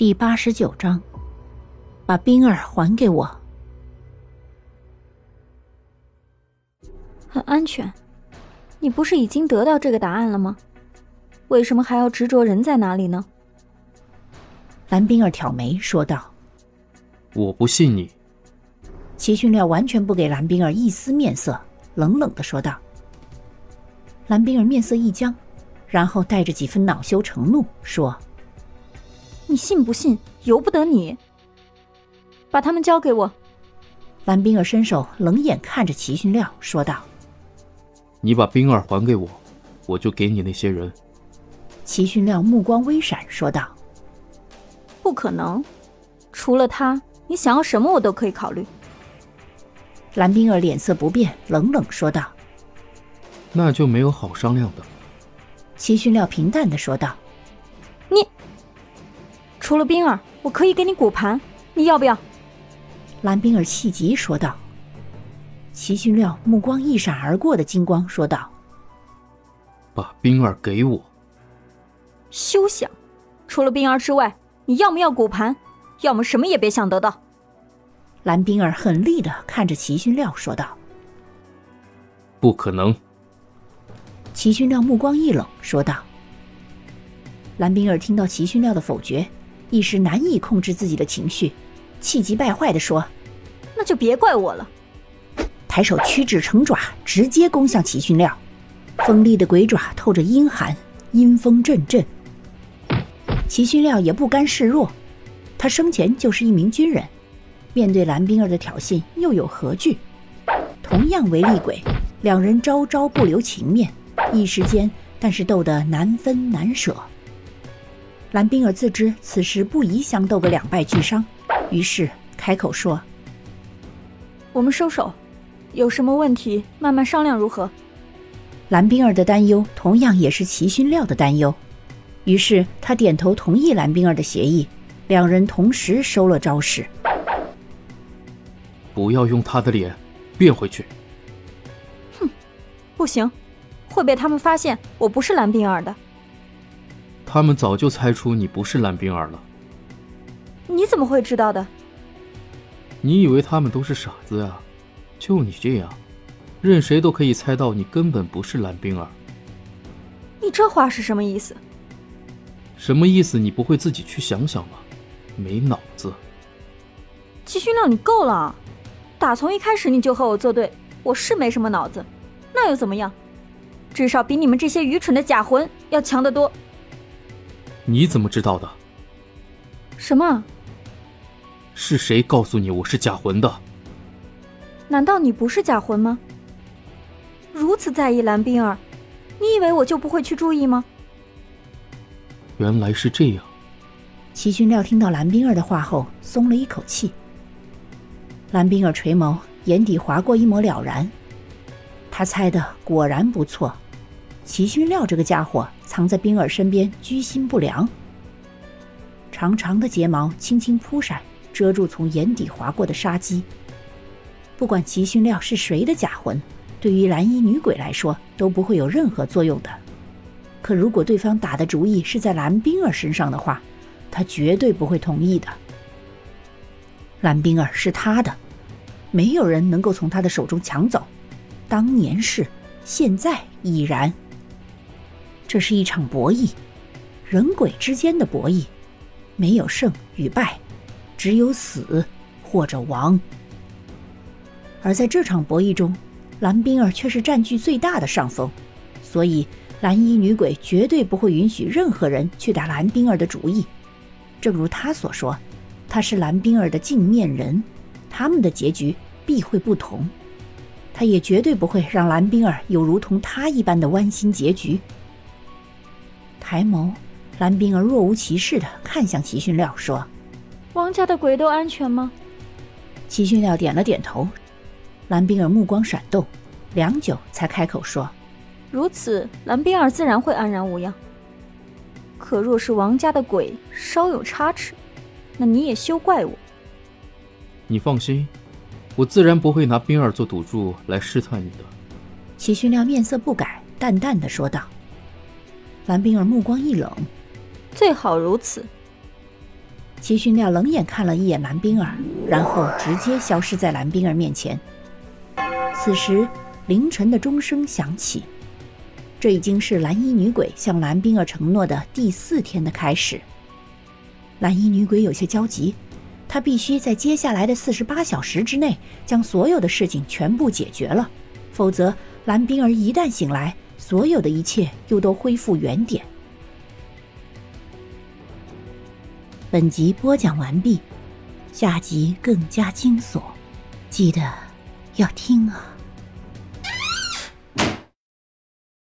第八十九章，把冰儿还给我。很安全，你不是已经得到这个答案了吗？为什么还要执着人在哪里呢？蓝冰儿挑眉说道：“我不信你。”齐训料完全不给蓝冰儿一丝面色，冷冷的说道。蓝冰儿面色一僵，然后带着几分恼羞成怒说。你信不信由不得你。把他们交给我。蓝冰儿伸手冷眼看着齐训亮说道：“你把冰儿还给我，我就给你那些人。”齐训亮目光微闪说道：“不可能，除了他，你想要什么我都可以考虑。”蓝冰儿脸色不变，冷冷说道：“那就没有好商量的。”齐训亮平淡的说道。除了冰儿，我可以给你骨盘，你要不要？蓝冰儿气急说道。齐训亮目光一闪而过的金光说道：“把冰儿给我。”休想！除了冰儿之外，你要么要骨盘，要么什么也别想得到。蓝冰儿狠厉的看着齐训亮说道：“不可能！”齐训亮目光一冷说道。蓝冰儿听到齐训料的否决。一时难以控制自己的情绪，气急败坏地说：“那就别怪我了。”抬手屈指成爪，直接攻向齐训亮。锋利的鬼爪透着阴寒，阴风阵阵。齐训亮也不甘示弱，他生前就是一名军人，面对蓝冰儿的挑衅又有何惧？同样为厉鬼，两人招招不留情面，一时间但是斗得难分难舍。蓝冰儿自知此时不宜相斗个两败俱伤，于是开口说：“我们收手，有什么问题慢慢商量，如何？”蓝冰儿的担忧同样也是齐勋料的担忧，于是他点头同意蓝冰儿的协议，两人同时收了招式。不要用他的脸变回去。哼，不行，会被他们发现我不是蓝冰儿的。他们早就猜出你不是蓝冰儿了。你怎么会知道的？你以为他们都是傻子啊？就你这样，任谁都可以猜到你根本不是蓝冰儿。你这话是什么意思？什么意思？你不会自己去想想吗？没脑子！齐勋亮，你够了！打从一开始你就和我作对，我是没什么脑子，那又怎么样？至少比你们这些愚蠢的假魂要强得多。你怎么知道的？什么？是谁告诉你我是假魂的？难道你不是假魂吗？如此在意蓝冰儿，你以为我就不会去注意吗？原来是这样。齐勋料听到蓝冰儿的话后，松了一口气。蓝冰儿垂眸，眼底划过一抹了然。他猜的果然不错，齐勋料这个家伙。藏在冰儿身边，居心不良。长长的睫毛轻轻扑闪，遮住从眼底划过的杀机。不管齐勋料是谁的假魂，对于蓝衣女鬼来说都不会有任何作用的。可如果对方打的主意是在蓝冰儿身上的话，他绝对不会同意的。蓝冰儿是他的，没有人能够从他的手中抢走。当年是，现在已然。这是一场博弈，人鬼之间的博弈，没有胜与败，只有死或者亡。而在这场博弈中，蓝冰儿却是占据最大的上风，所以蓝衣女鬼绝对不会允许任何人去打蓝冰儿的主意。正如他所说，她是蓝冰儿的镜面人，他们的结局必会不同。他也绝对不会让蓝冰儿有如同他一般的剜心结局。抬眸，蓝冰儿若无其事的看向齐训料，说：“王家的鬼都安全吗？”齐训料点了点头。蓝冰儿目光闪动，良久才开口说：“如此，蓝冰儿自然会安然无恙。可若是王家的鬼稍有差池，那你也休怪我。”你放心，我自然不会拿冰儿做赌注来试探你的。齐训料面色不改，淡淡的说道。蓝冰儿目光一冷，最好如此。齐勋亮冷眼看了一眼蓝冰儿，然后直接消失在蓝冰儿面前。此时，凌晨的钟声响起，这已经是蓝衣女鬼向蓝冰儿承诺的第四天的开始。蓝衣女鬼有些焦急，她必须在接下来的四十八小时之内将所有的事情全部解决了，否则蓝冰儿一旦醒来，所有的一切又都恢复原点。本集播讲完毕，下集更加惊悚，记得要听啊！